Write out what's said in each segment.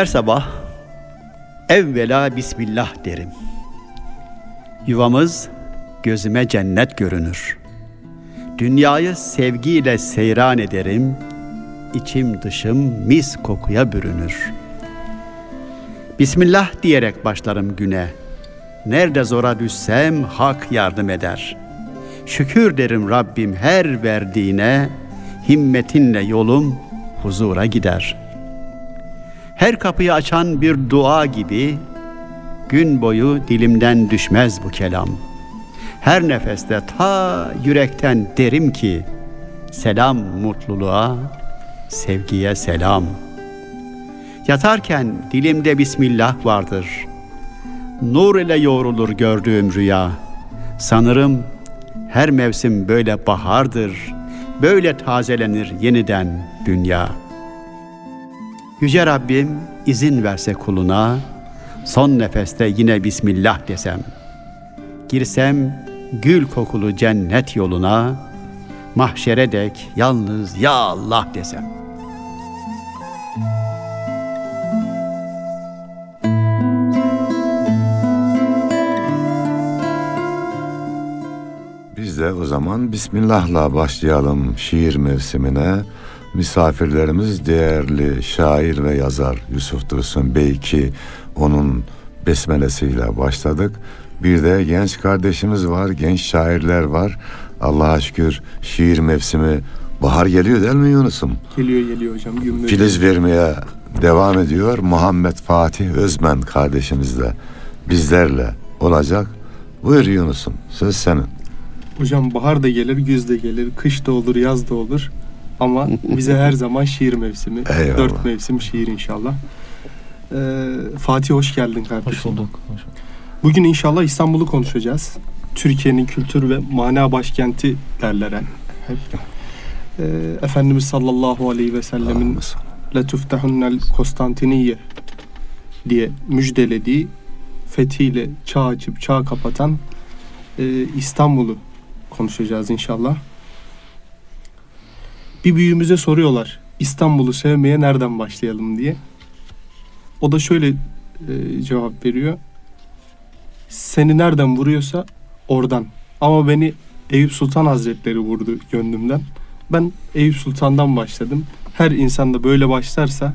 Her sabah evvela Bismillah derim. Yuvamız gözüme cennet görünür. Dünyayı sevgiyle seyran ederim. İçim dışım mis kokuya bürünür. Bismillah diyerek başlarım güne. Nerede zora düşsem hak yardım eder. Şükür derim Rabbim her verdiğine. Himmetinle yolum huzura gider. Her kapıyı açan bir dua gibi gün boyu dilimden düşmez bu kelam. Her nefeste ta yürekten derim ki selam mutluluğa, sevgiye selam. Yatarken dilimde bismillah vardır. Nur ile yoğrulur gördüğüm rüya. Sanırım her mevsim böyle bahardır. Böyle tazelenir yeniden dünya. Yüce Rabbim izin verse kuluna, son nefeste yine Bismillah desem. Girsem gül kokulu cennet yoluna, mahşere dek yalnız Ya Allah desem. Biz de o zaman Bismillah'la başlayalım şiir mevsimine. Misafirlerimiz değerli şair ve yazar Yusuf Dursun Bey ki onun besmelesiyle başladık. Bir de genç kardeşimiz var, genç şairler var. Allah'a şükür şiir mevsimi bahar geliyor değil mi Yunus'um? Geliyor geliyor hocam. Gümbür. Filiz vermeye devam ediyor. Muhammed Fatih Özmen kardeşimiz de bizlerle olacak. Buyur Yunus'um söz senin. Hocam bahar da gelir, güz de gelir, kış da olur, yaz da olur. Ama bize her zaman şiir mevsimi. Eyvallah. Dört mevsim şiir inşallah. Ee, Fatih hoş geldin kardeşim. Hoş bulduk. Hoş bulduk. Bugün inşallah İstanbul'u konuşacağız. Türkiye'nin kültür ve mana başkenti derler hep. Ee, Efendimiz sallallahu aleyhi ve sellemin. Letuftehunnel Konstantiniye diye müjdelediği fethiyle çağ açıp çağ kapatan e, İstanbul'u konuşacağız inşallah. Bir büyüğümüze soruyorlar İstanbul'u sevmeye nereden başlayalım diye. O da şöyle e, cevap veriyor. Seni nereden vuruyorsa oradan. Ama beni Eyüp Sultan Hazretleri vurdu gönlümden. Ben Eyüp Sultan'dan başladım. Her insan da böyle başlarsa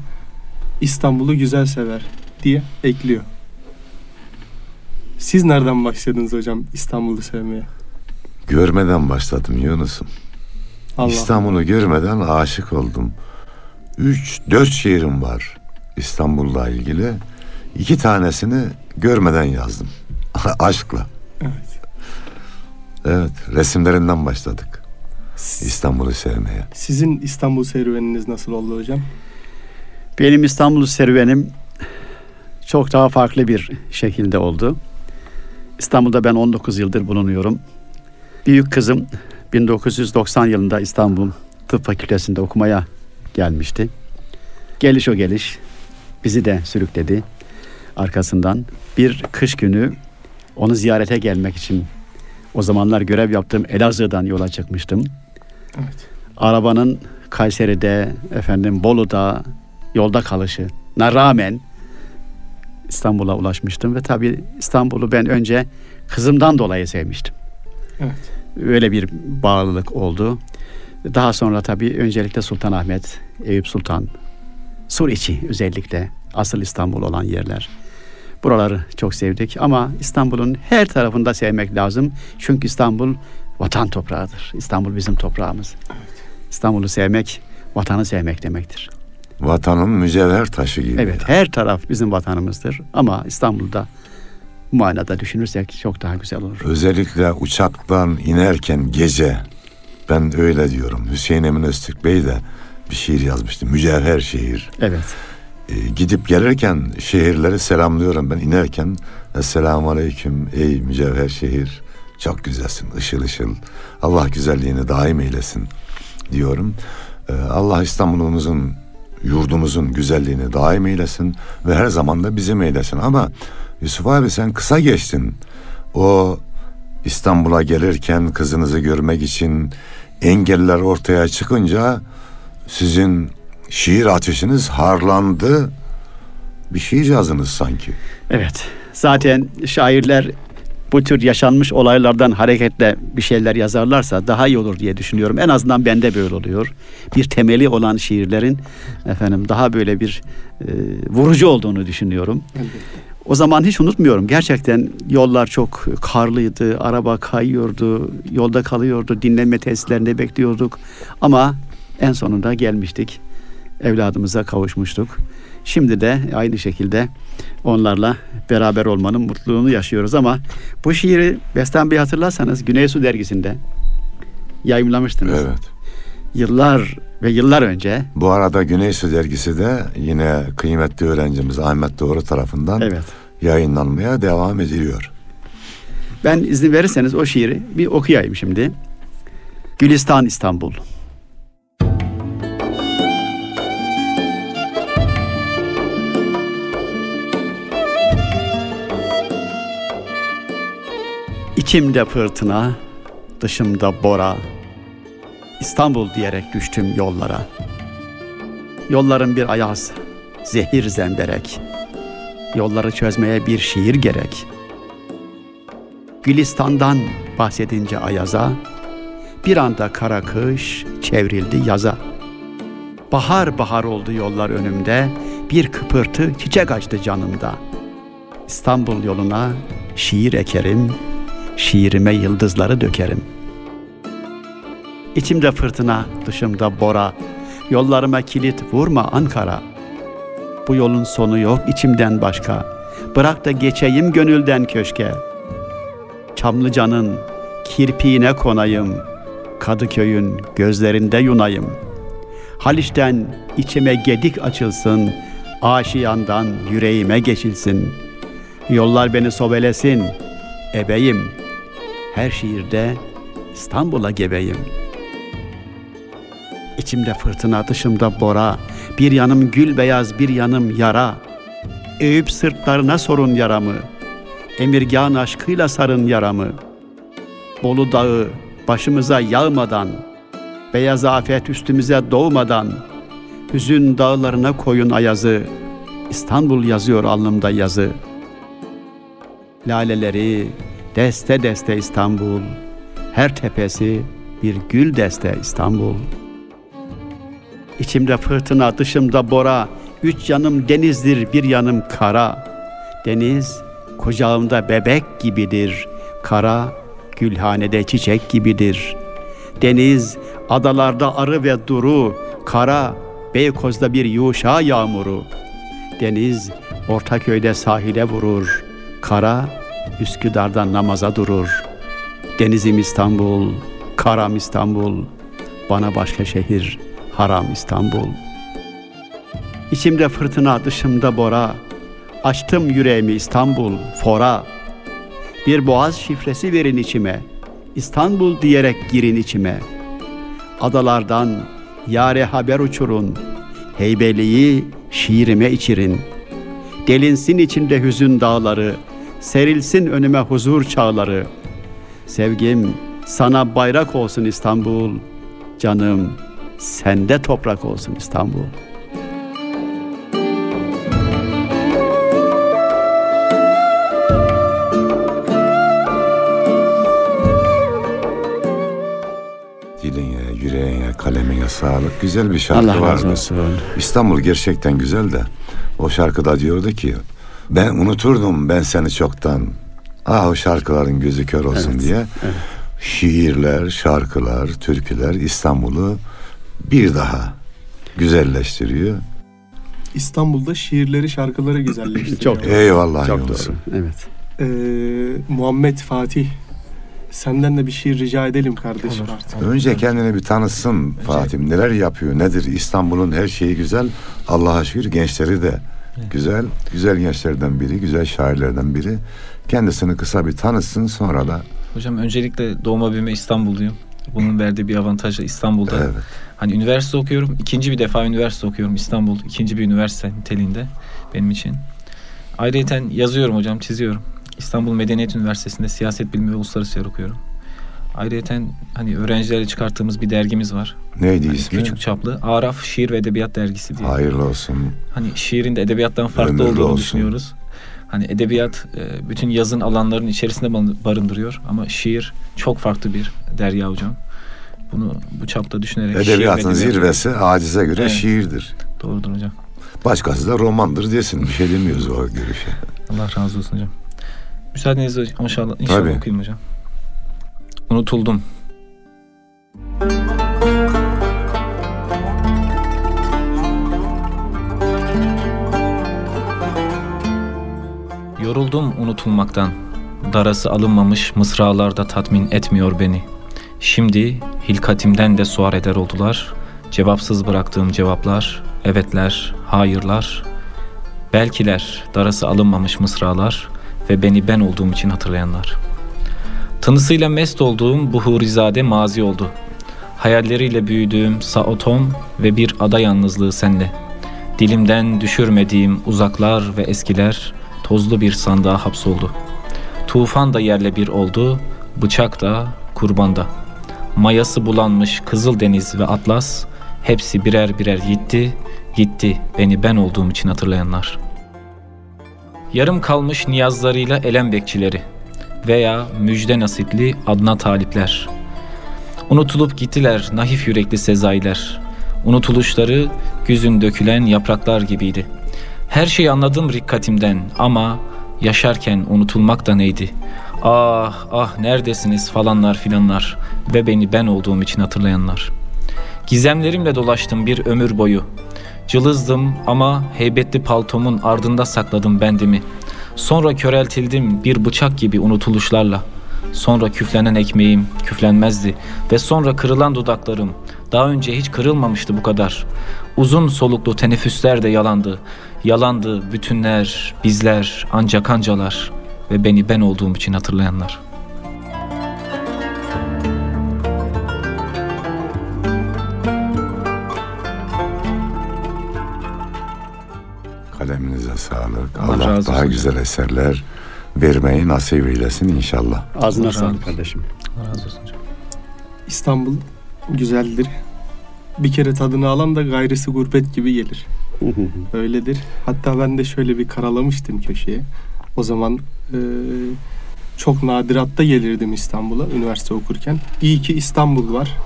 İstanbul'u güzel sever diye ekliyor. Siz nereden başladınız hocam İstanbul'u sevmeye? Görmeden başladım Yunus'um. Allah. İstanbul'u görmeden aşık oldum. Üç, dört şiirim var İstanbul'la ilgili. İki tanesini görmeden yazdım. Aşkla. Evet. Evet, resimlerinden başladık İstanbul'u sevmeye. Sizin İstanbul serüveniniz nasıl oldu hocam? Benim İstanbul serüvenim çok daha farklı bir şekilde oldu. İstanbul'da ben 19 yıldır bulunuyorum. Büyük kızım 1990 yılında İstanbul Tıp Fakültesi'nde okumaya gelmişti. Geliş o geliş bizi de sürükledi arkasından. Bir kış günü onu ziyarete gelmek için o zamanlar görev yaptığım Elazığ'dan yola çıkmıştım. Evet. Arabanın Kayseri'de, efendim Bolu'da yolda kalışına rağmen İstanbul'a ulaşmıştım ve tabii İstanbul'u ben önce kızımdan dolayı sevmiştim. Evet. Öyle bir bağlılık oldu. Daha sonra tabii öncelikle Sultanahmet, Eyüp Sultan, Suriçi özellikle asıl İstanbul olan yerler. Buraları çok sevdik ama İstanbul'un her tarafında sevmek lazım. Çünkü İstanbul vatan toprağıdır. İstanbul bizim toprağımız. İstanbul'u sevmek, vatanı sevmek demektir. Vatanın mücevher taşı gibi. Evet, her taraf bizim vatanımızdır. Ama İstanbul'da bu manada düşünürsek çok daha güzel olur. Özellikle uçaktan inerken gece ben öyle diyorum. Hüseyin Emin Öztürk Bey de bir şiir yazmıştı. Mücevher şehir. Evet, Ee, gidip gelirken şehirleri selamlıyorum ben inerken. Esselamu Aleyküm ey mücevher şehir. Çok güzelsin ışıl ışıl. Allah güzelliğini daim eylesin diyorum. Ee, Allah İstanbul'umuzun yurdumuzun güzelliğini daim eylesin ve her zaman da bizim eylesin. Ama Yusuf abi sen kısa geçtin. O İstanbul'a gelirken kızınızı görmek için engeller ortaya çıkınca sizin şiir ateşiniz harlandı bir şiir yazdınız sanki. Evet. Zaten şairler bu tür yaşanmış olaylardan hareketle bir şeyler yazarlarsa daha iyi olur diye düşünüyorum. En azından bende böyle oluyor. Bir temeli olan şiirlerin efendim daha böyle bir e, vurucu olduğunu düşünüyorum. Elbette. O zaman hiç unutmuyorum. Gerçekten yollar çok karlıydı. Araba kayıyordu. Yolda kalıyordu. Dinlenme tesislerinde bekliyorduk. Ama en sonunda gelmiştik. Evladımıza kavuşmuştuk. Şimdi de aynı şekilde onlarla beraber olmanın mutluluğunu yaşıyoruz ama bu şiiri Bestan Bey hatırlarsanız Güney Su dergisinde yayımlamıştınız. Evet. Yıllar ve yıllar önce. Bu arada Güney Su dergisi de yine kıymetli öğrencimiz Ahmet Doğru tarafından Evet. yayınlanmaya devam ediliyor. Ben izin verirseniz o şiiri bir okuyayım şimdi. Gülistan İstanbul. İçimde fırtına, dışımda bora. İstanbul diyerek düştüm yollara. Yolların bir ayaz, zehir zemberek. Yolları çözmeye bir şiir gerek.'' Gülistan'dan bahsedince Ayaz'a, bir anda kara kış çevrildi yaza. Bahar bahar oldu yollar önümde, bir kıpırtı çiçek açtı canımda. İstanbul yoluna şiir ekerim, şiirime yıldızları dökerim. İçimde fırtına, dışımda bora, yollarıma kilit vurma Ankara. Bu yolun sonu yok içimden başka, bırak da geçeyim gönülden köşke.'' Çamlıca'nın kirpiğine konayım, Kadıköy'ün gözlerinde yunayım. Haliç'ten içime gedik açılsın, aşiyandan yüreğime geçilsin. Yollar beni sobelesin, ebeyim. Her şiirde İstanbul'a gebeyim. İçimde fırtına, dışımda bora, bir yanım gül beyaz, bir yanım yara. Eğip sırtlarına sorun yaramı, emirgan aşkıyla sarın yaramı. Bolu dağı başımıza yağmadan, beyaz afet üstümüze doğmadan, hüzün dağlarına koyun ayazı, İstanbul yazıyor alnımda yazı. Laleleri deste deste İstanbul, her tepesi bir gül deste İstanbul. İçimde fırtına, dışımda bora, üç yanım denizdir, bir yanım kara. Deniz kucağımda bebek gibidir. Kara, gülhanede çiçek gibidir. Deniz, adalarda arı ve duru. Kara, Beykoz'da bir yuşa yağmuru. Deniz, Ortaköy'de sahile vurur. Kara, Üsküdar'da namaza durur. Denizim İstanbul, karam İstanbul. Bana başka şehir, haram İstanbul. İçimde fırtına, dışımda bora. Açtım yüreğimi İstanbul, fora. Bir boğaz şifresi verin içime. İstanbul diyerek girin içime. Adalardan yare haber uçurun. Heybeliği şiirime içirin. Delinsin içinde hüzün dağları. Serilsin önüme huzur çağları. Sevgim sana bayrak olsun İstanbul. Canım sende toprak olsun İstanbul. Diline, yüreğine, kalemine sağlık. Güzel bir şarkı Allah vardı. olsun. İstanbul gerçekten güzel de o şarkıda diyordu ki ben unuturdum ben seni çoktan. Ah o şarkıların gözü kör olsun Evet, diye. evet. Şiirler, şarkılar, türküler İstanbul'u bir daha güzelleştiriyor. İstanbul'da şiirleri, şarkıları güzelleştiriyor. Çok Eyvallah Çok doğru. Evet. Ee, Muhammed Fatih, senden de bir şiir rica edelim kardeşim artık. Önce kendini bir tanısın Fatih. Neler yapıyor, nedir? İstanbul'un her şeyi güzel. Allah'a şükür gençleri de güzel. Güzel gençlerden biri, güzel şairlerden biri. Kendisini kısa bir tanısın sonra da Hocam öncelikle doğma büyüme İstanbulluyum. Bunun verdiği bir avantajı İstanbul'da. evet. Hani üniversite okuyorum. ikinci bir defa üniversite okuyorum İstanbul. ikinci bir üniversite niteliğinde benim için. Ayrıca yazıyorum hocam, çiziyorum. İstanbul Medeniyet Üniversitesi'nde siyaset bilimi ve uluslararası okuyorum. Ayrıca hani öğrencilerle çıkarttığımız bir dergimiz var. Neydi Hani ismi? küçük çaplı Araf Şiir ve Edebiyat Dergisi diye. Hayırlı olsun. Hani şiirin de edebiyattan farklı Ömürlü olduğunu olsun. düşünüyoruz. Hani edebiyat e, bütün yazın alanların içerisinde barın- barındırıyor ama şiir çok farklı bir derya hocam. Bunu bu çapta düşünerek şiir Edebiyatın edebiyat- zirvesi acize göre Evet. şiirdir. Doğrudur hocam. Başkası da romandır diyesin. Bir şey demiyoruz o görüşe. Allah razı olsun hocam. Müsaadenizle inşallah, inşallah Tabii. okuyayım hocam. Unutuldum. Yoruldum unutulmaktan. Darası alınmamış mısralarda tatmin etmiyor beni. Şimdi hilkatimden de suar eder oldular. Cevapsız bıraktığım cevaplar, evetler, hayırlar, Belkiler, darası alınmamış mısralar ve beni ben olduğum için hatırlayanlar. Tınısıyla mest olduğum bu hurizade mazi oldu. Hayalleriyle büyüdüğüm Saotom ve bir ada yalnızlığı senle. Dilimden düşürmediğim uzaklar ve eskiler tozlu bir sandığa hapsoldu. Tufan da yerle bir oldu, bıçak da, kurban da. Mayası bulanmış Kızıl Deniz ve Atlas hepsi birer birer gitti, gitti beni ben olduğum için hatırlayanlar. Yarım kalmış niyazlarıyla elem bekçileri veya müjde nasipli adna talipler. Unutulup gittiler nahif yürekli sezailer. Unutuluşları güzün dökülen yapraklar gibiydi. Her şeyi anladım rikkatimden ama yaşarken unutulmak da neydi? Ah ah neredesiniz falanlar filanlar ve beni ben olduğum için hatırlayanlar. Gizemlerimle dolaştım bir ömür boyu. Cılızdım ama heybetli paltomun ardında sakladım bendimi. Sonra köreltildim bir bıçak gibi unutuluşlarla. Sonra küflenen ekmeğim küflenmezdi ve sonra kırılan dudaklarım daha önce hiç kırılmamıştı bu kadar. Uzun soluklu teneffüsler de yalandı. Yalandı bütünler, bizler, ancak ancalar ve beni ben olduğum için hatırlayanlar. Kaleminize sağlık. Allah Allah, daha olsun. güzel eserler vermeyi nasip eylesin inşallah. Ağzına sağlık kardeşim. Allah razı olsun hocam. İstanbul güzeldir. Bir kere tadını alan da gayrısı gurbet gibi gelir. Öyledir. Hatta ben de şöyle bir karalamıştım köşeye. O zaman e, çok nadiratta gelirdim İstanbul'a üniversite okurken. İyi ki İstanbul var.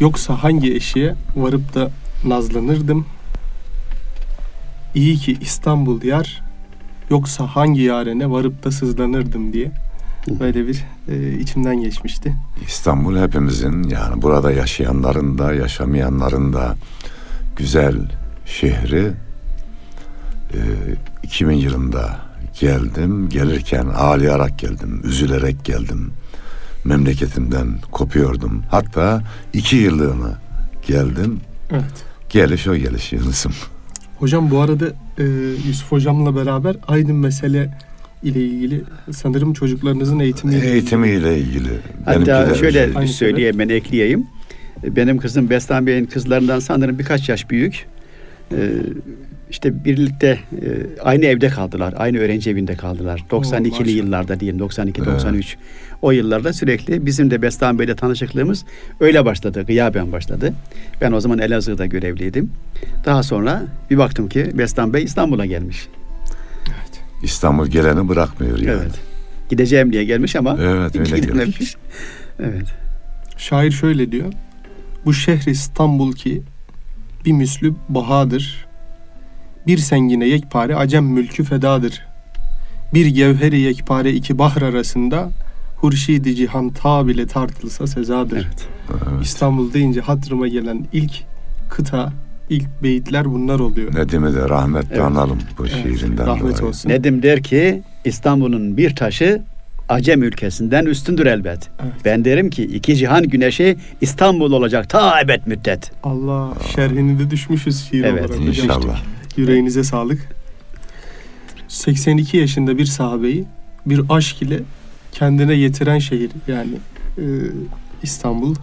Yoksa hangi eşiğe varıp da nazlanırdım. İyi ki İstanbul yar. Yoksa hangi yarene varıp da sızlanırdım diye. Böyle bir e, içimden geçmişti. İstanbul hepimizin yani burada yaşayanların da yaşamayanların da güzel şehri. Ee, 2000 yılında geldim. Gelirken ağlayarak geldim. Üzülerek geldim. Memleketimden kopuyordum. Hatta iki yıllığına geldim. Evet. Geliş o geliş Yunus'um. Hocam bu arada e, Yusuf hocamla beraber aynı mesele ile ilgili sanırım çocuklarınızın eğitimiyle ilgili. Eğitimiyle ilgili. Hatta şöyle özel. Aynı söyleyeyim ben ekleyeyim. Benim kızım Bestan Bey'in kızlarından sanırım birkaç yaş büyük. Ee, işte birlikte e, aynı evde kaldılar. Aynı öğrenci evinde kaldılar. 92'li maşallah. yıllarda diyelim 92-93. O yıllarda sürekli bizim de Bestan Bey'le tanışıklığımız öyle başladı. Gıyaben başladı. Ben o zaman Elazığ'da görevliydim. Daha sonra bir baktım ki Bestan Bey İstanbul'a gelmiş. İstanbul geleni bırakmıyor yani. Evet. Gideceğim diye gelmiş ama Evet, öyle gidememiş. Evet. Şair şöyle diyor. Bu şehri İstanbul ki bir müslü bahadır. Bir sengine yekpare acem mülkü fedadır. Bir gevheri yekpare iki bahr arasında hurşidi cihan ta bile tartılsa sezadır. Evet. Evet. İstanbul deyince hatırıma gelen ilk kıta, ilk beyitler bunlar oluyor. Nedim'i de rahmetle Evet. analım bu Evet, şiirinden rahmet dolayı. olsun. Nedim der ki İstanbul'un bir taşı Acem ülkesinden üstündür elbet. Evet. Ben derim ki iki cihan güneşi İstanbul olacak ta ebed müddet. Allah şerhini de düşmüşüz şiir Evet, olarak. İnşallah. Yüreğinize sağlık. 82 yaşında bir sahabeyi bir aşk ile kendine yetiren şehir yani e, İstanbul.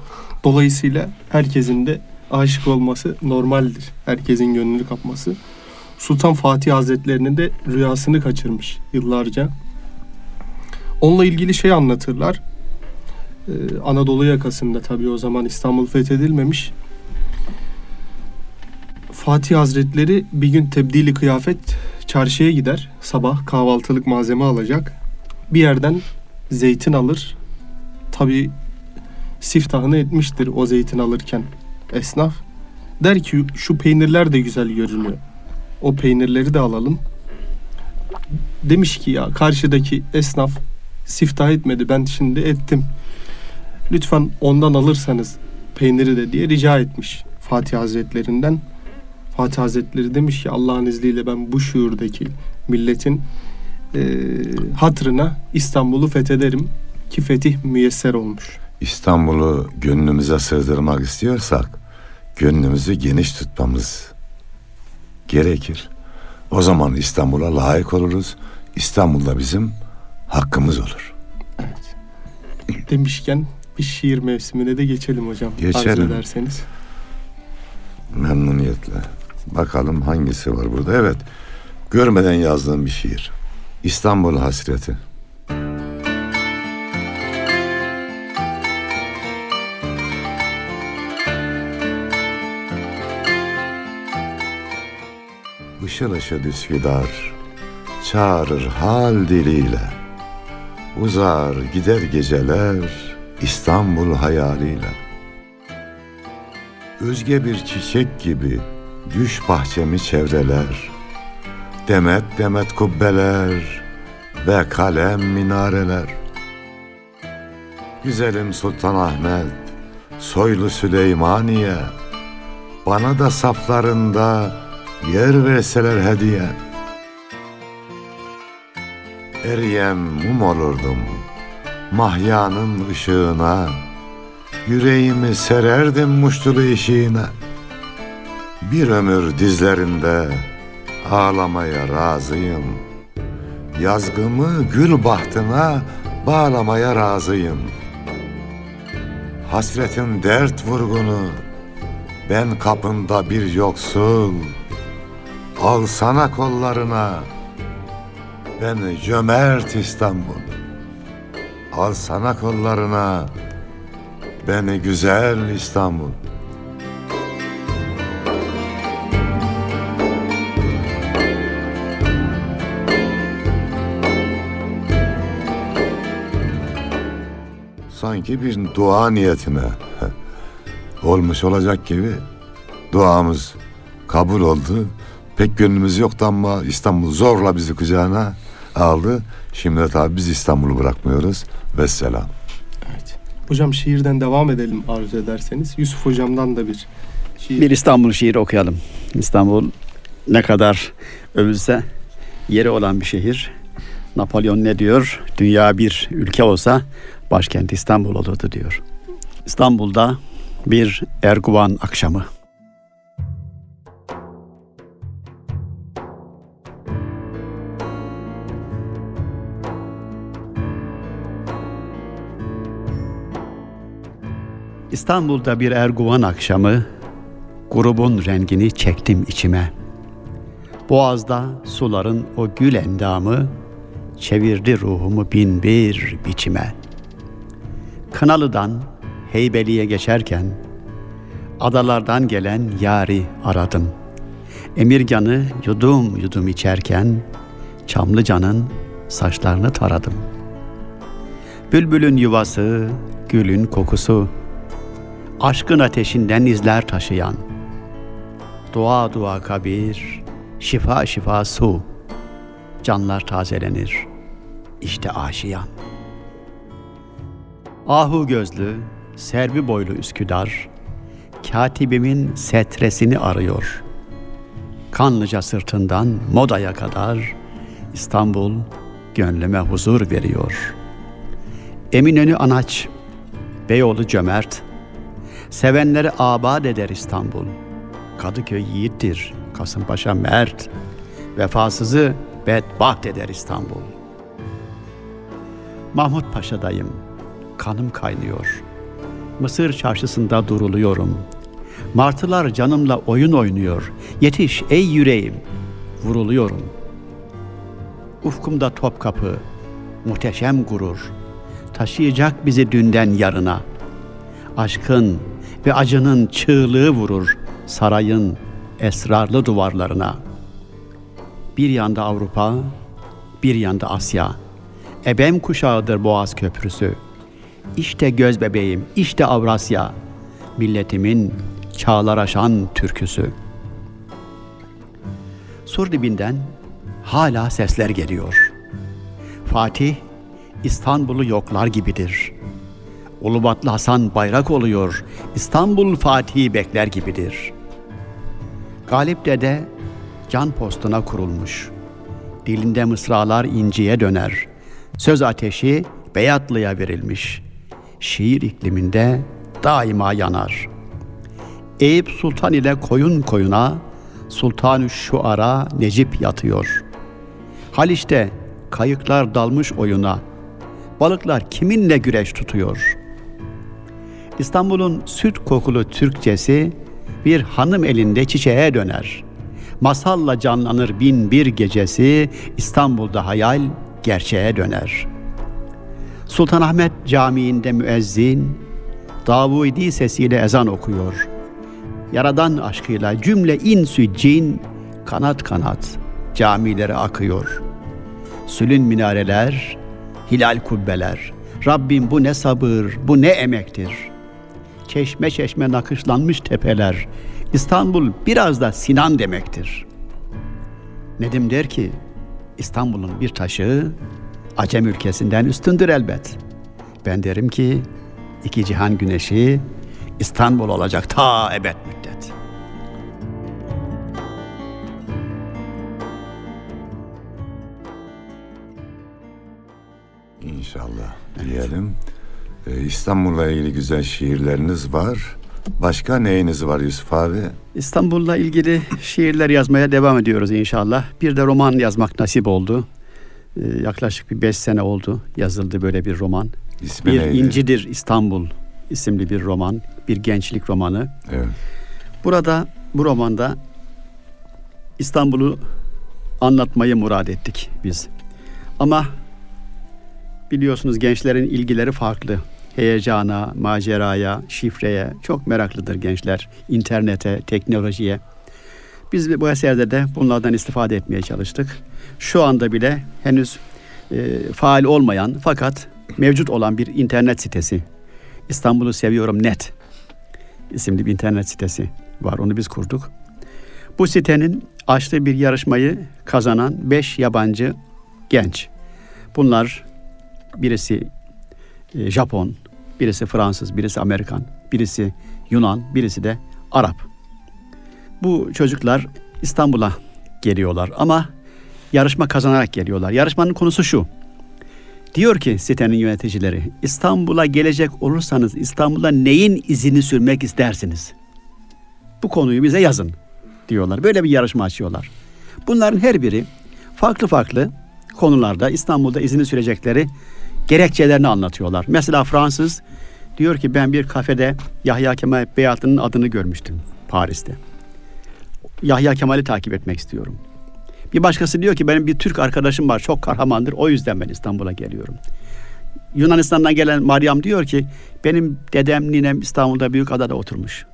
Dolayısıyla herkesin de aşık olması normaldir. Herkesin gönlünü kapması. Sultan Fatih Hazretlerinin de rüyasını kaçırmış yıllarca. Onunla ilgili şey anlatırlar. Ee, Anadolu yakasında tabii o zaman İstanbul fethedilmemiş. Fatih Hazretleri bir gün tebdili kıyafet çarşıya gider. Sabah kahvaltılık malzeme alacak. Bir yerden zeytin alır. Tabii siftahını etmiştir o zeytin alırken esnaf. Der ki şu peynirler de güzel görünüyor. O peynirleri de alalım. Demiş ki ya karşıdaki esnaf siftah etmedi ben şimdi ettim. Lütfen ondan alırsanız peyniri de diye rica etmiş Fatih Hazretlerinden. Fatih Hazretleri demiş ki Allah'ın izniyle ben bu şuurdaki milletin eee hatırına İstanbul'u fethederim ki fetih müyesser olmuş. İstanbul'u gönlümüze sığdırmak istiyorsak gönlümüzü geniş tutmamız gerekir. O zaman İstanbul'a layık oluruz. İstanbul'da bizim hakkımız olur. Demişken bir şiir mevsimine de geçelim hocam. Geçelim. Arzu ederseniz. Memnuniyetle. Bakalım hangisi var burada. Evet. Görmeden yazdığım bir şiir. İstanbul hasreti. Işıl ışıl Üsküdar çağırır hal diliyle. Uzar gider geceler İstanbul hayaliyle. Özge bir çiçek gibi düş bahçemi çevreler. Demet demet kubbeler ve kalem minareler. Güzelim Sultan Ahmet, soylu Süleymaniye, bana da saflarında yer verseler hediye. Eriyen mum olurdum, mahyanın ışığına, Yüreğimi sererdim muştulu eşiğine. Bir ömür dizlerinde ağlamaya razıyım. Yazgımı gül bahtına bağlamaya razıyım. Hasretin dert vurgunu, ben kapında bir yoksul. Alsana kollarına, beni cömert İstanbul. Alsana kollarına, Beni güzel İstanbul. Sanki bir dua niyetine olmuş olacak gibi duamız kabul oldu. Pek gönlümüz yoktu ama İstanbul zorla bizi kucağına aldı. Şimdi de tabii biz İstanbul'u bırakmıyoruz. Vesselam. Evet. Hocam şiirden devam edelim arzu ederseniz. Yusuf hocamdan da bir şiir. Bir İstanbul şiiri okuyalım. İstanbul ne kadar övülse yeri olan bir şehir. Napolyon ne diyor? Dünya bir ülke olsa başkent İstanbul olurdu diyor. İstanbul'da bir Erguvan akşamı. İstanbul'da bir Erguvan akşamı grubun rengini çektim içime. Boğazda suların o gül endamı çevirdi ruhumu bin bir biçime. Kınalı'dan Heybeli'ye geçerken adalardan gelen yari aradım. Emirgan'ı yudum yudum içerken Çamlıca'nın saçlarını taradım. Bülbülün yuvası, gülün kokusu, aşkın ateşinden izler taşıyan, dua dua kabir, şifa şifa su, canlar tazelenir, işte aşiyan. Ahu gözlü, servi boylu Üsküdar, katibimin setresini arıyor. Kanlıca sırtından Moda'ya kadar İstanbul gönlüme huzur veriyor. Eminönü anaç, Beyoğlu cömert, Sevenleri abad eder İstanbul. Kadıköy yiğittir, Kasımpaşa mert. Vefasızı bedbaht eder İstanbul. Mahmut Paşa'dayım, kanım kaynıyor. Mısır çarşısında duruluyorum. Martılar canımla oyun oynuyor. Yetiş ey yüreğim, vuruluyorum. Ufkumda Topkapı, muhteşem gurur. taşıyacak bizi dünden yarına. Aşkın ve acının çığlığı vurur sarayın esrarlı duvarlarına. Bir yanda Avrupa, bir yanda Asya. Ebem kuşağıdır Boğaz Köprüsü. İşte göz bebeğim, işte Avrasya. Milletimin çağlar aşan türküsü. Sur dibinden hala sesler geliyor. Fatih İstanbul'u yoklar gibidir. Ulubatlı Hasan bayrak oluyor. İstanbul Fatih'i bekler gibidir. Galip Dede can postuna kurulmuş. Dilinde mısralar inciye döner. Söz ateşi Beyatlı'ya verilmiş. Şiir ikliminde daima yanar. Eyüp Sultan ile koyun koyuna Sultanü şu ara Necip yatıyor. Haliç'te kayıklar dalmış oyuna. Balıklar kiminle güreş tutuyor? İstanbul'un süt kokulu Türkçesi bir hanım elinde çiçeğe döner. Masalla canlanır bin bir gecesi, İstanbul'da hayal gerçeğe döner. Sultanahmet Camii'nde müezzin, Davudi sesiyle ezan okuyor. Yaradan aşkıyla cümle insü cin, kanat kanat camilere akıyor. Sülün minareler, hilal kubbeler. Rabbim bu ne sabır, bu ne emektir. Çeşme çeşme nakışlanmış tepeler. İstanbul biraz da Sinan demektir. Nedim der ki, İstanbul'un bir taşı Acem ülkesinden üstündür elbet. Ben derim ki iki cihan güneşi İstanbul olacak ta ebed müddet. İnşallah diyelim. Ee, İstanbul'la ilgili güzel şiirleriniz var. Başka neyiniz var Yusuf abi? İstanbul'la ilgili şiirler yazmaya devam ediyoruz inşallah. Bir de roman yazmak nasip oldu. Ee, yaklaşık bir beş sene oldu yazıldı böyle bir roman. İsmi bir neydi? İncidir İstanbul isimli bir roman, bir gençlik romanı. Evet. Burada bu romanda İstanbul'u anlatmayı murad ettik biz. Ama biliyorsunuz gençlerin ilgileri farklı. Heyecana, maceraya, şifreye çok meraklıdır gençler. İnternete, teknolojiye. Biz bu eserde de bunlardan istifade etmeye çalıştık. Şu anda bile henüz e, faal olmayan fakat mevcut olan bir internet sitesi. İstanbul'u seviyorum net isimli bir internet sitesi var. Onu biz kurduk. Bu sitenin açtığı bir yarışmayı kazanan beş yabancı genç. Bunlar birisi e, Japon, birisi Fransız, birisi Amerikan, birisi Yunan, birisi de Arap. Bu çocuklar İstanbul'a geliyorlar ama yarışma kazanarak geliyorlar. Yarışmanın konusu şu. Diyor ki sitenin yöneticileri, İstanbul'a gelecek olursanız İstanbul'da neyin izini sürmek istersiniz? Bu konuyu bize yazın diyorlar. Böyle bir yarışma açıyorlar. Bunların her biri farklı farklı konularda İstanbul'da izini sürecekleri gerekçelerini anlatıyorlar. Mesela Fransız diyor ki ben bir kafede Yahya Kemal Beyatlı'nın adını görmüştüm Paris'te. Yahya Kemal'i takip etmek istiyorum. Bir başkası diyor ki benim bir Türk arkadaşım var çok kahramandır o yüzden ben İstanbul'a geliyorum. Yunanistan'dan gelen Meryem diyor ki benim dedem ninem İstanbul'da büyük adada oturmuş.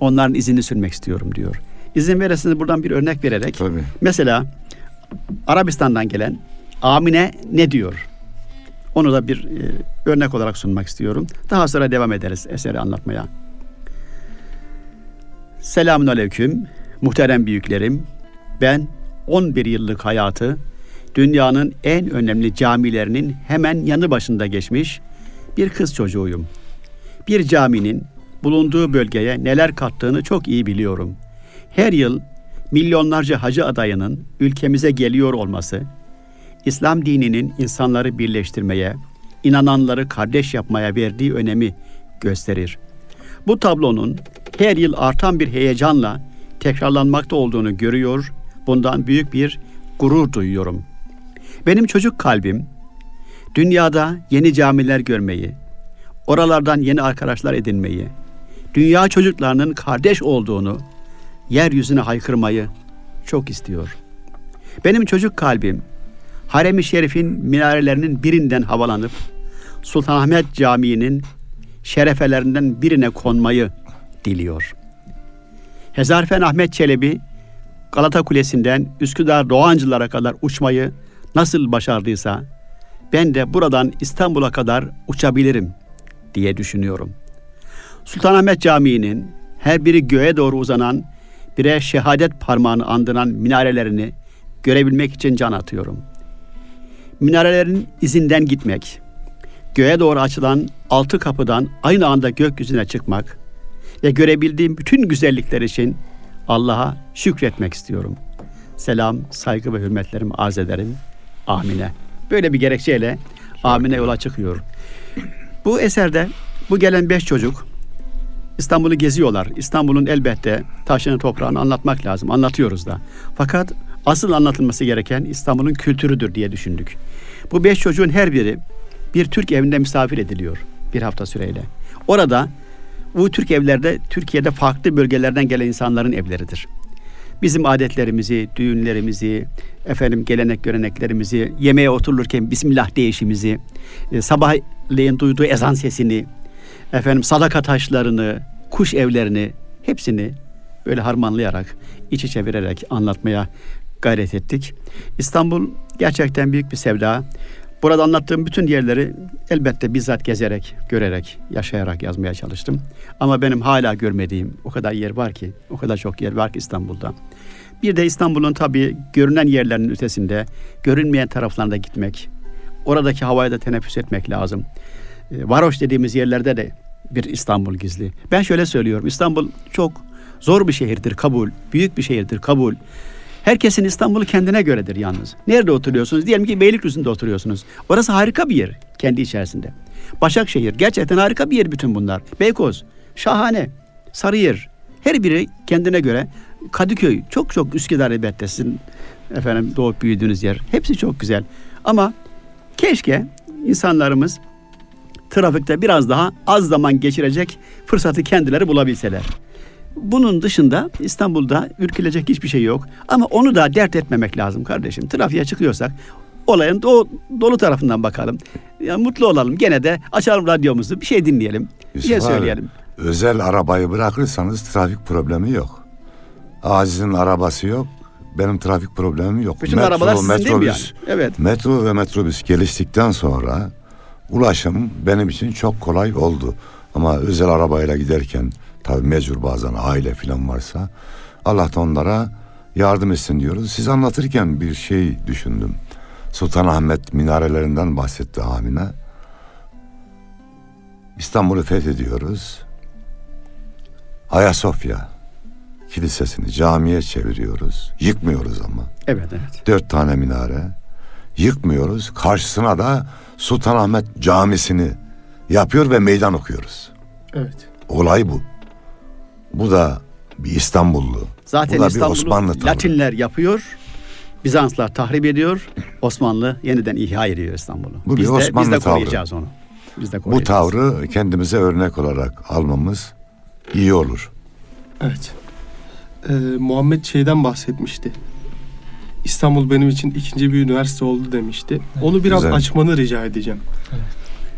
Onların izini sürmek istiyorum diyor. İzin verirseniz buradan bir örnek vererek. Tabii. Mesela Arabistan'dan gelen Amine ne diyor? Onu da bir e, örnek olarak sunmak istiyorum. Daha sonra devam ederiz eseri anlatmaya. Selamun aleyküm, muhterem büyüklerim. Ben 11 yıllık hayatı dünyanın en önemli camilerinin hemen yanı başında geçmiş bir kız çocuğuyum. Bir caminin bulunduğu bölgeye neler kattığını çok iyi biliyorum. Her yıl milyonlarca hacı adayının ülkemize geliyor olması, İslam dininin insanları birleştirmeye, inananları kardeş yapmaya verdiği önemi gösterir. Bu tablonun her yıl artan bir heyecanla tekrarlanmakta olduğunu görüyor, bundan büyük bir gurur duyuyorum. Benim çocuk kalbim dünyada yeni camiler görmeyi, oralardan yeni arkadaşlar edinmeyi, dünya çocuklarının kardeş olduğunu yeryüzüne haykırmayı çok istiyor. Benim çocuk kalbim harem-i şerifin minarelerinin birinden havalanıp Sultanahmet Camii'nin şerefelerinden birine konmayı diliyor. Hezarfen Ahmet Çelebi Galata Kulesi'nden Üsküdar Doğancılara kadar uçmayı nasıl başardıysa ben de buradan İstanbul'a kadar uçabilirim diye düşünüyorum. Sultanahmet Camii'nin her biri göğe doğru uzanan birer şehadet parmağını andıran minarelerini görebilmek için can atıyorum. Minarelerin izinden gitmek, göğe doğru açılan altı kapıdan aynı anda gökyüzüne çıkmak ve görebildiğim bütün güzellikler için Allah'a şükretmek istiyorum. Selam, saygı ve hürmetlerimi arz ederim. Amine. Böyle bir gerekçeyle Amine yola çıkıyor. Bu eserde bu gelen beş çocuk İstanbul'u geziyorlar. İstanbul'un elbette taşını toprağını anlatmak lazım. Anlatıyoruz da. Fakat asıl anlatılması gereken İstanbul'un kültürüdür diye düşündük. Bu beş çocuğun her biri bir Türk evinde misafir ediliyor bir hafta süreyle. Orada bu Türk evlerde Türkiye'de farklı bölgelerden gelen insanların evleridir. Bizim adetlerimizi, düğünlerimizi, efendim gelenek göreneklerimizi, yemeğe otururken Bismillah değişimizi, e, sabahleyin duyduğu ezan sesini, efendim sadaka taşlarını, kuş evlerini hepsini böyle harmanlayarak, iç içe vererek anlatmaya gayret ettik. İstanbul gerçekten büyük bir sevda. Burada anlattığım bütün yerleri elbette bizzat gezerek, görerek, yaşayarak yazmaya çalıştım. Ama benim hala görmediğim o kadar yer var ki, o kadar çok yer var ki İstanbul'da. Bir de İstanbul'un tabii görünen yerlerinin ötesinde, görünmeyen taraflarına gitmek, oradaki havaya da teneffüs etmek lazım. E, varoş dediğimiz yerlerde de bir İstanbul gizli. Ben şöyle söylüyorum, İstanbul çok zor bir şehirdir, kabul. Büyük bir şehirdir, kabul. Herkesin İstanbul'u kendine göredir yalnız. Nerede oturuyorsunuz? Diyelim ki Beylikdüzü'nde oturuyorsunuz. Orası harika bir yer kendi içerisinde. Başakşehir gerçekten harika bir yer bütün bunlar. Beykoz şahane. Sarıyer her biri kendine göre. Kadıköy çok çok Üsküdar elbette sizin efendim doğup büyüdüğünüz yer. Hepsi çok güzel. Ama keşke insanlarımız trafikte biraz daha az zaman geçirecek fırsatı kendileri bulabilseler. Bunun dışında İstanbul'da ürkülecek hiçbir şey yok. Ama onu da dert etmemek lazım kardeşim. Trafiğe çıkıyorsak olayın do- dolu tarafından bakalım. Ya mutlu olalım. Gene de açalım radyomuzu, bir şey dinleyelim. Bir şey Yusuf abi, söyleyelim. Özel arabayı bırakırsanız trafik problemi yok. Aziz'in arabası yok. Benim trafik problemim yok. Bütün arabalar sizin değil mi yani? metrobüs- Evet. Metro ve metrobüs geliştikten sonra ulaşım benim için çok kolay oldu. Ama özel arabayla giderken tabii mecbur bazen aile falan varsa Allah da onlara yardım etsin diyoruz. Siz anlatırken bir şey düşündüm. Sultanahmet minarelerinden bahsetti Amine. İstanbul'u fethediyoruz. Ayasofya kilisesini camiye çeviriyoruz. Yıkmıyoruz ama. Evet, evet. Dört tane minare. Yıkmıyoruz. Karşısına da Sultanahmet Camisi'ni yapıyor ve meydan okuyoruz. Evet. Olay bu. Bu da bir İstanbullu. Zaten bu da bir İstanbul'u Osmanlı tavrı. Latinler yapıyor. Bizanslar tahrip ediyor. Osmanlı yeniden ihya ediyor İstanbul'u. Bu bir biz de, Osmanlı biz de tavrı. koruyacağız onu. Biz de Bu koruyacağız. tavrı kendimize örnek olarak almamız iyi olur. Evet. Ee, Muhammed şeyden bahsetmişti. İstanbul benim için ikinci bir üniversite oldu demişti. Onu biraz güzel. açmanı rica edeceğim. Evet.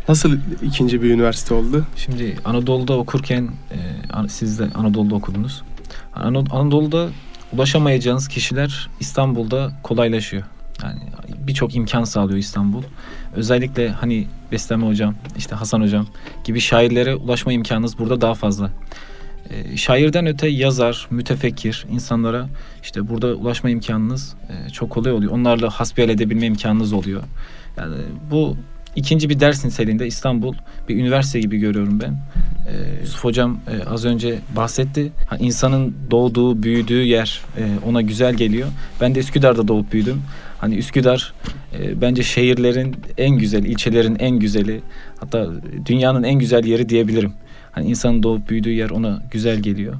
Nasıl ikinci bir üniversite oldu? Şimdi Anadolu'da okurken e, siz de Anadolu'da okudunuz. Anadolu'da ulaşamayacağınız kişiler İstanbul'da kolaylaşıyor. Yani birçok imkan sağlıyor İstanbul. Özellikle hani Besleme Hocam, işte Hasan Hocam gibi şairlere ulaşma imkanınız burada daha fazla. E, şairden öte yazar, mütefekkir insanlara işte burada ulaşma imkanınız e, çok kolay oluyor. Onlarla hasbihal edebilme imkanınız oluyor. Yani bu ikinci bir ders niteliğinde İstanbul bir üniversite gibi görüyorum ben. Ee, Yusuf Hocam e, az önce bahsetti. Ha, insanın doğduğu, büyüdüğü yer e, ona güzel geliyor. Ben de Üsküdar'da doğup büyüdüm. Hani Üsküdar e, bence şehirlerin en güzeli, ilçelerin en güzeli. Hatta dünyanın en güzel yeri diyebilirim. Hani insanın doğup büyüdüğü yer ona güzel geliyor.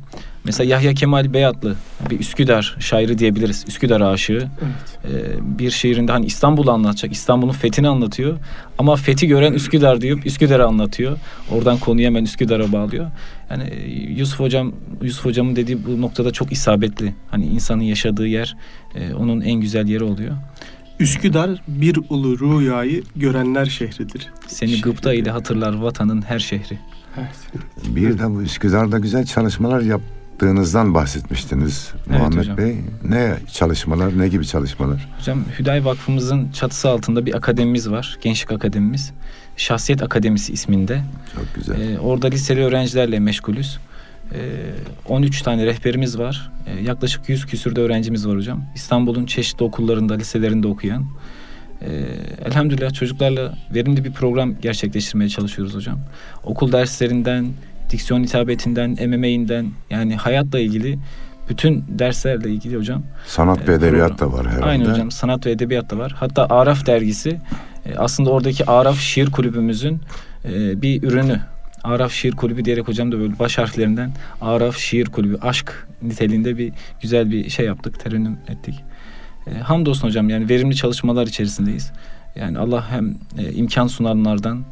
Mesela Yahya Kemal Beyatlı bir Üsküdar şairi diyebiliriz. Üsküdar aşığı. Evet. Ee, bir şiirinde hani İstanbul'u anlatacak. İstanbul'un fethini anlatıyor. Ama fethi gören Üsküdar deyip Üsküdar'ı anlatıyor. Oradan konuyu hemen Üsküdar'a bağlıyor. Yani e, Yusuf hocam Yusuf hocamın dediği bu noktada çok isabetli. Hani insanın yaşadığı yer e, onun en güzel yeri oluyor. Üsküdar bir ulu rüyayı görenler şehridir. Seni gıpta ile hatırlar vatanın her şehri. Evet. Bir de bu Üsküdar'da güzel çalışmalar yaptığınızdan bahsetmiştiniz Evet Muhammed hocam. Bey. Ne çalışmalar, ne gibi çalışmalar? Hocam Hüday Vakfımızın çatısı altında bir akademimiz var. Gençlik Akademimiz. Şahsiyet Akademisi isminde. Çok güzel. Ee, orada liseli öğrencilerle meşgulüz. Ee, 13 tane rehberimiz var. Ee, yaklaşık 100 küsürde öğrencimiz var hocam. İstanbul'un çeşitli okullarında, liselerinde okuyan. Ee, elhamdülillah çocuklarla verimli bir program gerçekleştirmeye çalışıyoruz hocam. Okul derslerinden, diksiyon hitabetinden, MMA'inden yani hayatla ilgili bütün derslerle ilgili hocam. Sanat ve e, edebiyat program. da var herhalde. Aynen hocam sanat ve edebiyat da var. Hatta Araf dergisi e, aslında oradaki Araf Şiir Kulübümüzün e, bir ürünü. Araf Şiir Kulübü diyerek hocam da böyle baş harflerinden Araf Şiir Kulübü aşk niteliğinde bir güzel bir şey yaptık, terennüm ettik. E, hamdolsun hocam yani verimli çalışmalar içerisindeyiz. Yani Allah hem e, imkan sunanlardan,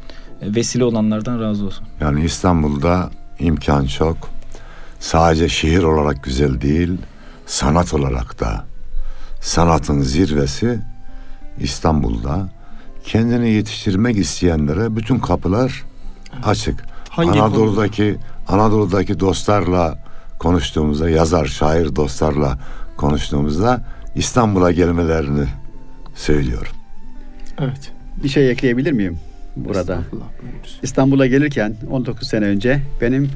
vesile olanlardan razı olsun. Yani İstanbul'da imkan çok. Sadece şehir olarak güzel değil, sanat olarak da. Sanatın zirvesi İstanbul'da. Kendini yetiştirmek isteyenlere bütün kapılar açık. Hangi Anadolu'daki Anadolu'daki dostlarla konuştuğumuzda, yazar, şair dostlarla konuştuğumuzda İstanbul'a gelmelerini söylüyorum. Evet. Bir şey ekleyebilir miyim burada? İstanbul'a gelirken 19 sene önce benim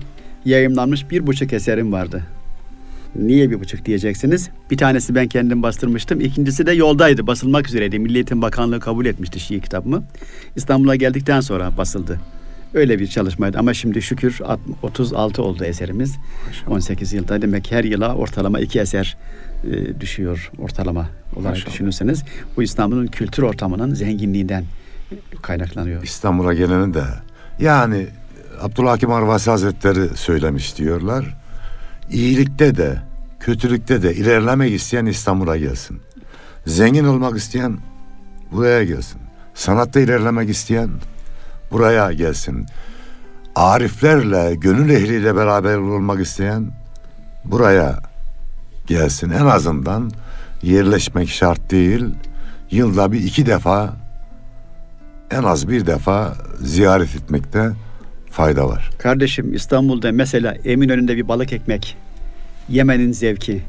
yayımlanmış bir buçuk eserim vardı. Niye bir buçuk diyeceksiniz? Bir tanesi ben kendim bastırmıştım. İkincisi de yoldaydı. Basılmak üzereydi. Milli Eğitim Bakanlığı kabul etmişti şiir kitabımı. İstanbul'a geldikten sonra basıldı. Öyle bir çalışmaydı. Ama şimdi şükür alt- 36 oldu eserimiz. 18 yılda. Demek her yıla ortalama iki eser e, düşüyor ortalama olarak Maşallah. düşünürseniz. Bu İstanbul'un kültür ortamının zenginliğinden kaynaklanıyor. İstanbul'a geleni de yani Abdülhakim Arvasi Hazretleri söylemiş diyorlar. İyilikte de kötülükte de ilerlemek isteyen İstanbul'a gelsin. Zengin olmak isteyen buraya gelsin. Sanatta ilerlemek isteyen buraya gelsin. Ariflerle, gönül ehliyle beraber olmak isteyen buraya gelsin. En azından yerleşmek şart değil. Yılda bir iki defa en az bir defa ziyaret etmekte fayda var. Kardeşim İstanbul'da mesela Eminönü'nde bir balık ekmek yemenin zevki.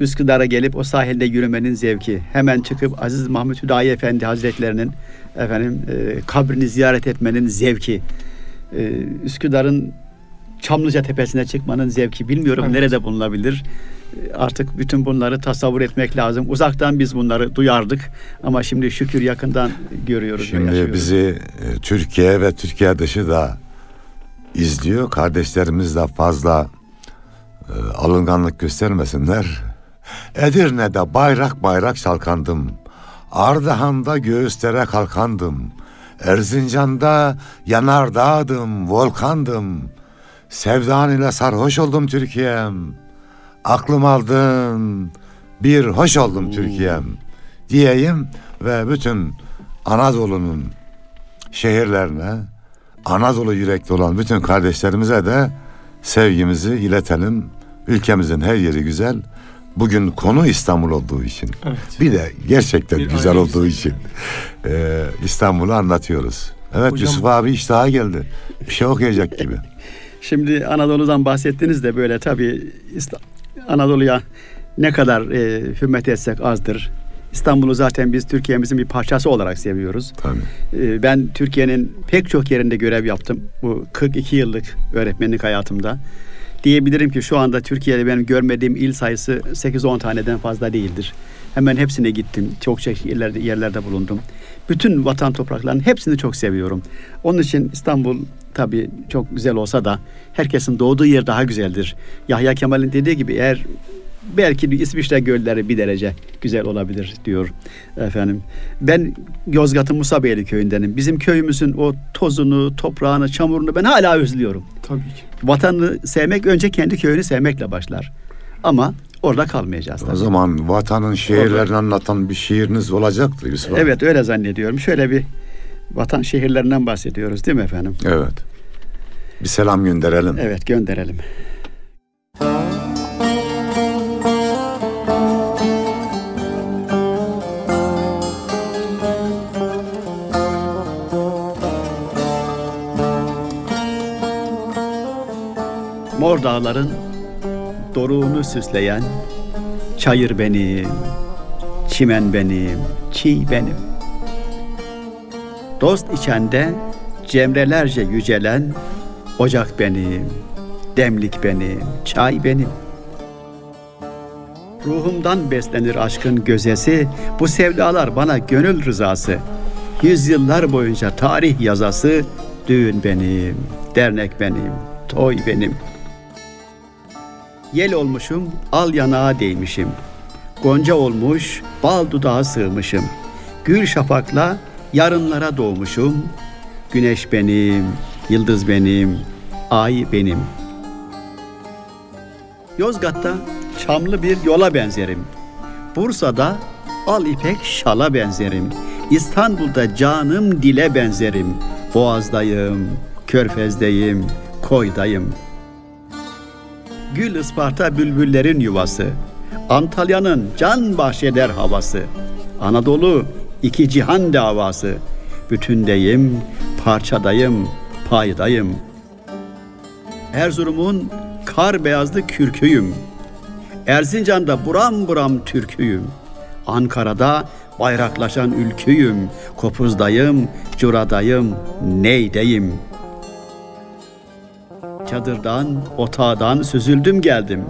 Üsküdar'a gelip o sahilde yürümenin zevki. Hemen çıkıp Aziz Mahmut Hüdayi Efendi Hazretlerinin efendim e, kabrini ziyaret etmenin zevki. E, Üsküdar'ın Çamlıca Tepesi'ne çıkmanın zevki. Bilmiyorum Evet. nerede bulunabilir. Artık bütün bunları tasavvur etmek lazım. Uzaktan biz bunları duyardık ama şimdi şükür yakından görüyoruz. Şimdi bizi e, Türkiye ve Türkiye dışı da izliyor. Kardeşlerimiz de fazla e, alınganlık göstermesinler. Edirne'de bayrak bayrak çalkandım. Ardahan'da göğüslere kalkandım. Erzincan'da yanardağdım, volkandım. Sevdan ile sarhoş oldum Türkiye'm. Aklım aldın, bir hoş oldum Türkiye'm diyeyim ve bütün Anadolu'nun şehirlerine, Anadolu yürekli olan bütün kardeşlerimize de sevgimizi iletelim. Ülkemizin her yeri güzel. Bugün konu İstanbul olduğu için. Evet. Bir de gerçekten Bir güzel olduğu güzel. için e, İstanbul'u anlatıyoruz. Evet Hocam- Yusuf abi iştaha geldi. Bir şey okuyacak gibi. Şimdi Anadolu'dan bahsettiniz de böyle tabii Anadolu'ya ne kadar e, hürmet etsek azdır. İstanbul'u zaten biz Türkiye'mizin bir parçası olarak seviyoruz. Tabii. E, ben Türkiye'nin pek çok yerinde görev yaptım. Bu 42 yıllık öğretmenlik hayatımda. Diyebilirim ki şu anda Türkiye'de benim görmediğim il sayısı 8-10 taneden fazla değildir. Hemen hepsine gittim. Çok çeşitli yerlerde, yerlerde bulundum. Bütün vatan topraklarının hepsini çok seviyorum. Onun için İstanbul tabii çok güzel olsa da herkesin doğduğu yer daha güzeldir. Yahya Kemal'in dediği gibi eğer belki bir İsviçre gölleri bir derece güzel olabilir diyor efendim. Ben Yozgat'ın Musabeyli köyündenim. Bizim köyümüzün o tozunu, toprağını, çamurunu ben hala özlüyorum. Tabii ki. Vatanını sevmek önce kendi köyünü sevmekle başlar. Ama orada kalmayacağız. Tabii. O zaman vatanın şehirlerini anlatan bir şiiriniz olacaktı Yusuf Evet öyle zannediyorum. Şöyle bir vatan şehirlerinden bahsediyoruz değil mi efendim? Evet. Bir selam gönderelim. Evet gönderelim. Mor Dağların doruğunu süsleyen çayır benim, çimen benim, çiğ benim. Dost içende cemrelerce yücelen ocak benim, demlik benim, çay benim. Ruhumdan beslenir aşkın gözesi, bu sevdalar bana gönül rızası. Yüzyıllar boyunca tarih yazası, düğün benim, dernek benim, toy benim. Yel olmuşum, al yanağa değmişim. Gonca olmuş, bal dudağa sığmışım. Gül şafakla yarınlara doğmuşum. Güneş benim, yıldız benim, ay benim. Yozgat'ta çamlı bir yola benzerim. Bursa'da al ipek şala benzerim. İstanbul'da canım dile benzerim. Boğaz'dayım, Körfez'deyim, koydayım. Gül Isparta bülbüllerin yuvası. Antalya'nın can bahşeder havası. Anadolu iki cihan davası. Bütündeyim, parçadayım, paydayım. Erzurum'un kar beyazlı kürküyüm. Erzincan'da buram buram türküyüm. Ankara'da bayraklaşan ülküyüm. Kopuzdayım, curadayım, neydeyim. Çadırdan, otağdan süzüldüm geldim.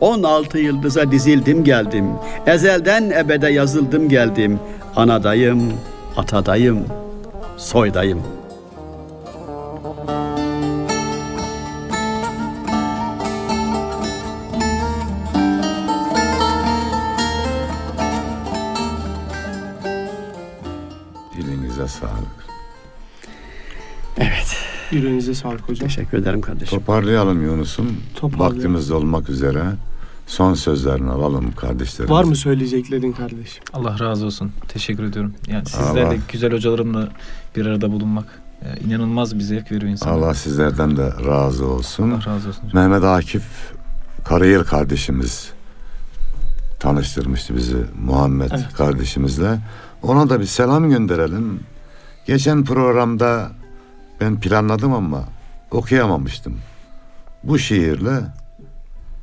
16 yıldıza dizildim geldim. Ezelden ebede yazıldım geldim. Anadayım, atadayım, soydayım. Yüreğinize sağlık hocam. teşekkür ederim kardeşim. Toparlayalım Yunus'um. Toparlayalım. Vaktimiz de olmak üzere. Son sözlerini alalım kardeşlerimiz. Var mı söyleyeceklerin kardeşim? Allah razı olsun. Teşekkür ediyorum. Yani sizlerle Allah. güzel hocalarımla bir arada bulunmak e, inanılmaz bir zevk veriyor insana. Allah sizlerden de razı olsun. Allah razı olsun. Mehmet Akif Karayel kardeşimiz tanıştırmıştı bizi Muhammed Evet. kardeşimizle. Ona da bir selam gönderelim. Geçen programda ben planladım ama okuyamamıştım. Bu şiirle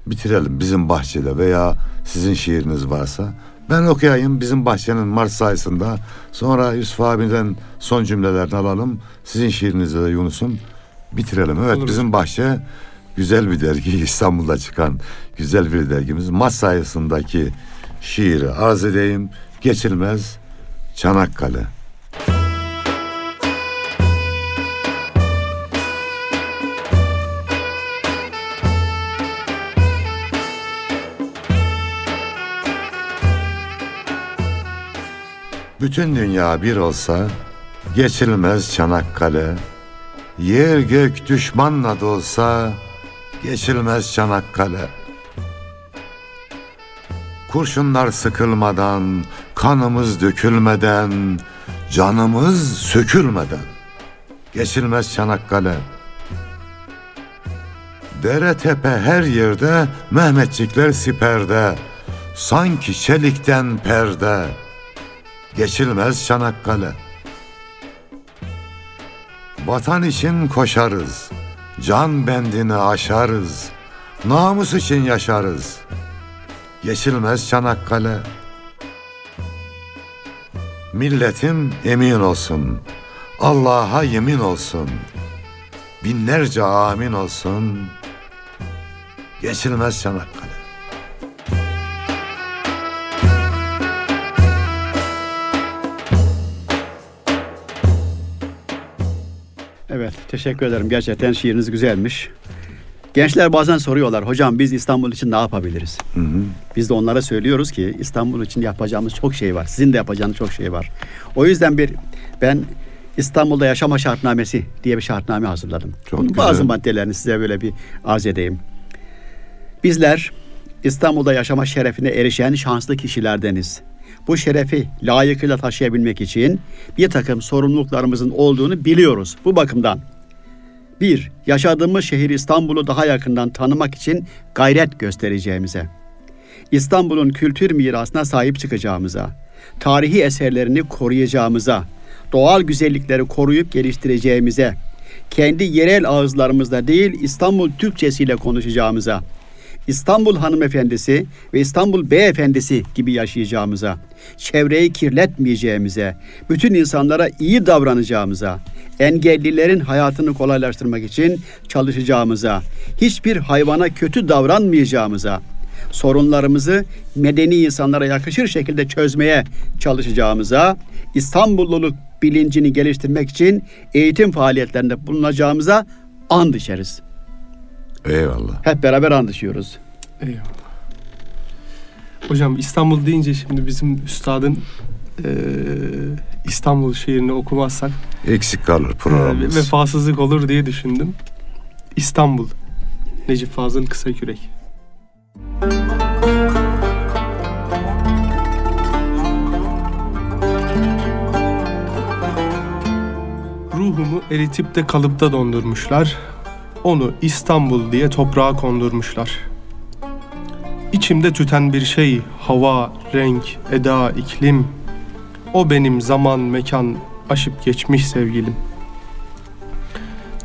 bitirelim bizim bahçede veya sizin şiiriniz varsa. Ben okuyayım bizim bahçenin Mart sayısında. Sonra Yusuf abiden son cümlelerini alalım. Sizin şiirinizle de Yunus'um bitirelim. Evet Olur. bizim bahçe güzel bir dergi İstanbul'da çıkan güzel bir dergimiz. Mart sayısındaki şiiri arz edeyim. Geçilmez Çanakkale. Bütün dünya bir olsa geçilmez Çanakkale. Yer gök düşmanla dolsa geçilmez Çanakkale. Kurşunlar sıkılmadan, kanımız dökülmeden, canımız sökülmeden geçilmez Çanakkale. Dere tepe her yerde Mehmetçikler siperde, sanki çelikten perde geçilmez Çanakkale. Vatan için koşarız, can bendini aşarız, namus için yaşarız. Geçilmez Çanakkale. Milletim emin olsun, Allah'a yemin olsun, binlerce amin olsun. Geçilmez Çanakkale. Evet, teşekkür ederim. Gerçekten şiiriniz güzelmiş. Gençler bazen soruyorlar, hocam biz İstanbul için ne yapabiliriz? Hı hı. Biz de onlara söylüyoruz ki İstanbul için yapacağımız çok şey var. Sizin de yapacağınız çok şey var. O yüzden bir ben İstanbul'da yaşama şartnamesi diye bir şartname hazırladım. Çok Bunun güzel. bazı maddelerini size böyle bir arz edeyim. Bizler İstanbul'da yaşama şerefine erişen şanslı kişilerdeniz. Bu şerefi layıkıyla taşıyabilmek için bir takım sorumluluklarımızın olduğunu biliyoruz. Bu bakımdan bir, yaşadığımız şehir İstanbul'u daha yakından tanımak için gayret göstereceğimize, İstanbul'un kültür mirasına sahip çıkacağımıza, tarihi eserlerini koruyacağımıza, doğal güzellikleri koruyup geliştireceğimize, kendi yerel ağızlarımızda değil İstanbul Türkçesiyle konuşacağımıza, İstanbul hanımefendisi ve İstanbul beyefendisi gibi yaşayacağımıza, çevreyi kirletmeyeceğimize, bütün insanlara iyi davranacağımıza, engellilerin hayatını kolaylaştırmak için çalışacağımıza, hiçbir hayvana kötü davranmayacağımıza, sorunlarımızı medeni insanlara yakışır şekilde çözmeye çalışacağımıza, İstanbulluluk bilincini geliştirmek için eğitim faaliyetlerinde bulunacağımıza and içeriz. Eyvallah. Hep beraber and içiyoruz. Eyvallah. Hocam İstanbul deyince şimdi bizim üstadın eee, İstanbul şiirini okumazsak Eksik kalır programımız. vefasızlık olur diye düşündüm. İstanbul. Necip Fazıl Kısakürek. Ruhumu eritip de kalıpta dondurmuşlar. Onu İstanbul diye toprağa kondurmuşlar. İçimde tüten bir şey, hava, renk, eda, iklim. O benim zaman, mekan aşıp geçmiş sevgilim.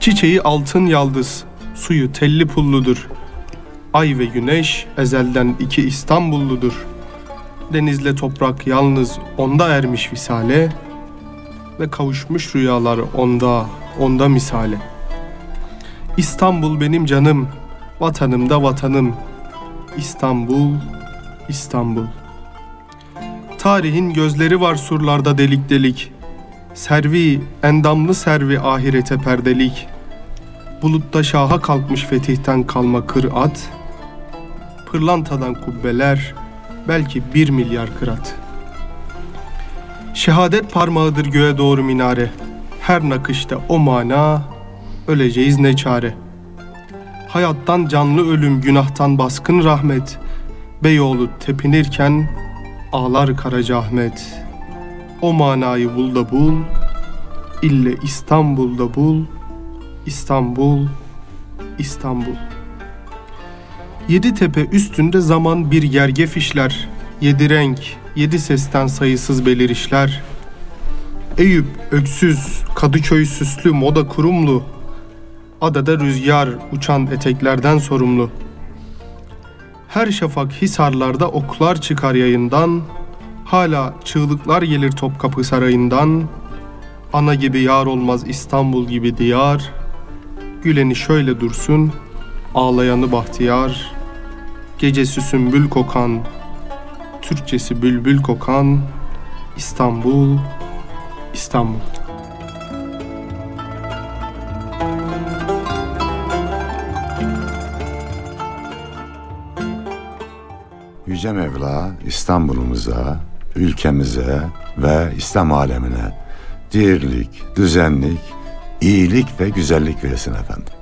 Çiçeği altın yaldız, suyu telli pulludur. Ay ve güneş ezelden iki İstanbulludur. Denizle toprak yalnız onda ermiş visale ve kavuşmuş rüyalar onda, onda misale. İstanbul benim canım, vatanım da vatanım. İstanbul, İstanbul. Tarihin gözleri var surlarda delik delik. Servi, endamlı servi ahirete perdelik. Bulutta şaha kalkmış fetihten kalma kır at. Pırlantadan kubbeler, belki bir milyar kırat. Şehadet parmağıdır göğe doğru minare. Her nakışta o mana, öleceğiz ne çare. Hayattan canlı ölüm, günahtan baskın rahmet. Beyoğlu tepinirken ağlar Karacaahmet. O manayı bul da bul, ille İstanbul'da bul, İstanbul, İstanbul. Yedi tepe üstünde zaman bir gerge fişler, yedi renk, yedi sesten sayısız belirişler. Eyüp, öksüz, Kadıköy süslü, moda kurumlu, Adada rüzgar, uçan eteklerden sorumlu. Her şafak hisarlarda oklar çıkar yayından, hala çığlıklar gelir Topkapı Sarayı'ndan. Ana gibi yar olmaz İstanbul gibi diyar, güleni şöyle dursun, ağlayanı bahtiyar. Gecesi sümbül kokan, Türkçesi bülbül kokan, İstanbul, İstanbul. Yüce Mevla İstanbul'umuza, ülkemize ve İslam alemine dirlik, düzenlik, iyilik ve güzellik versin efendim.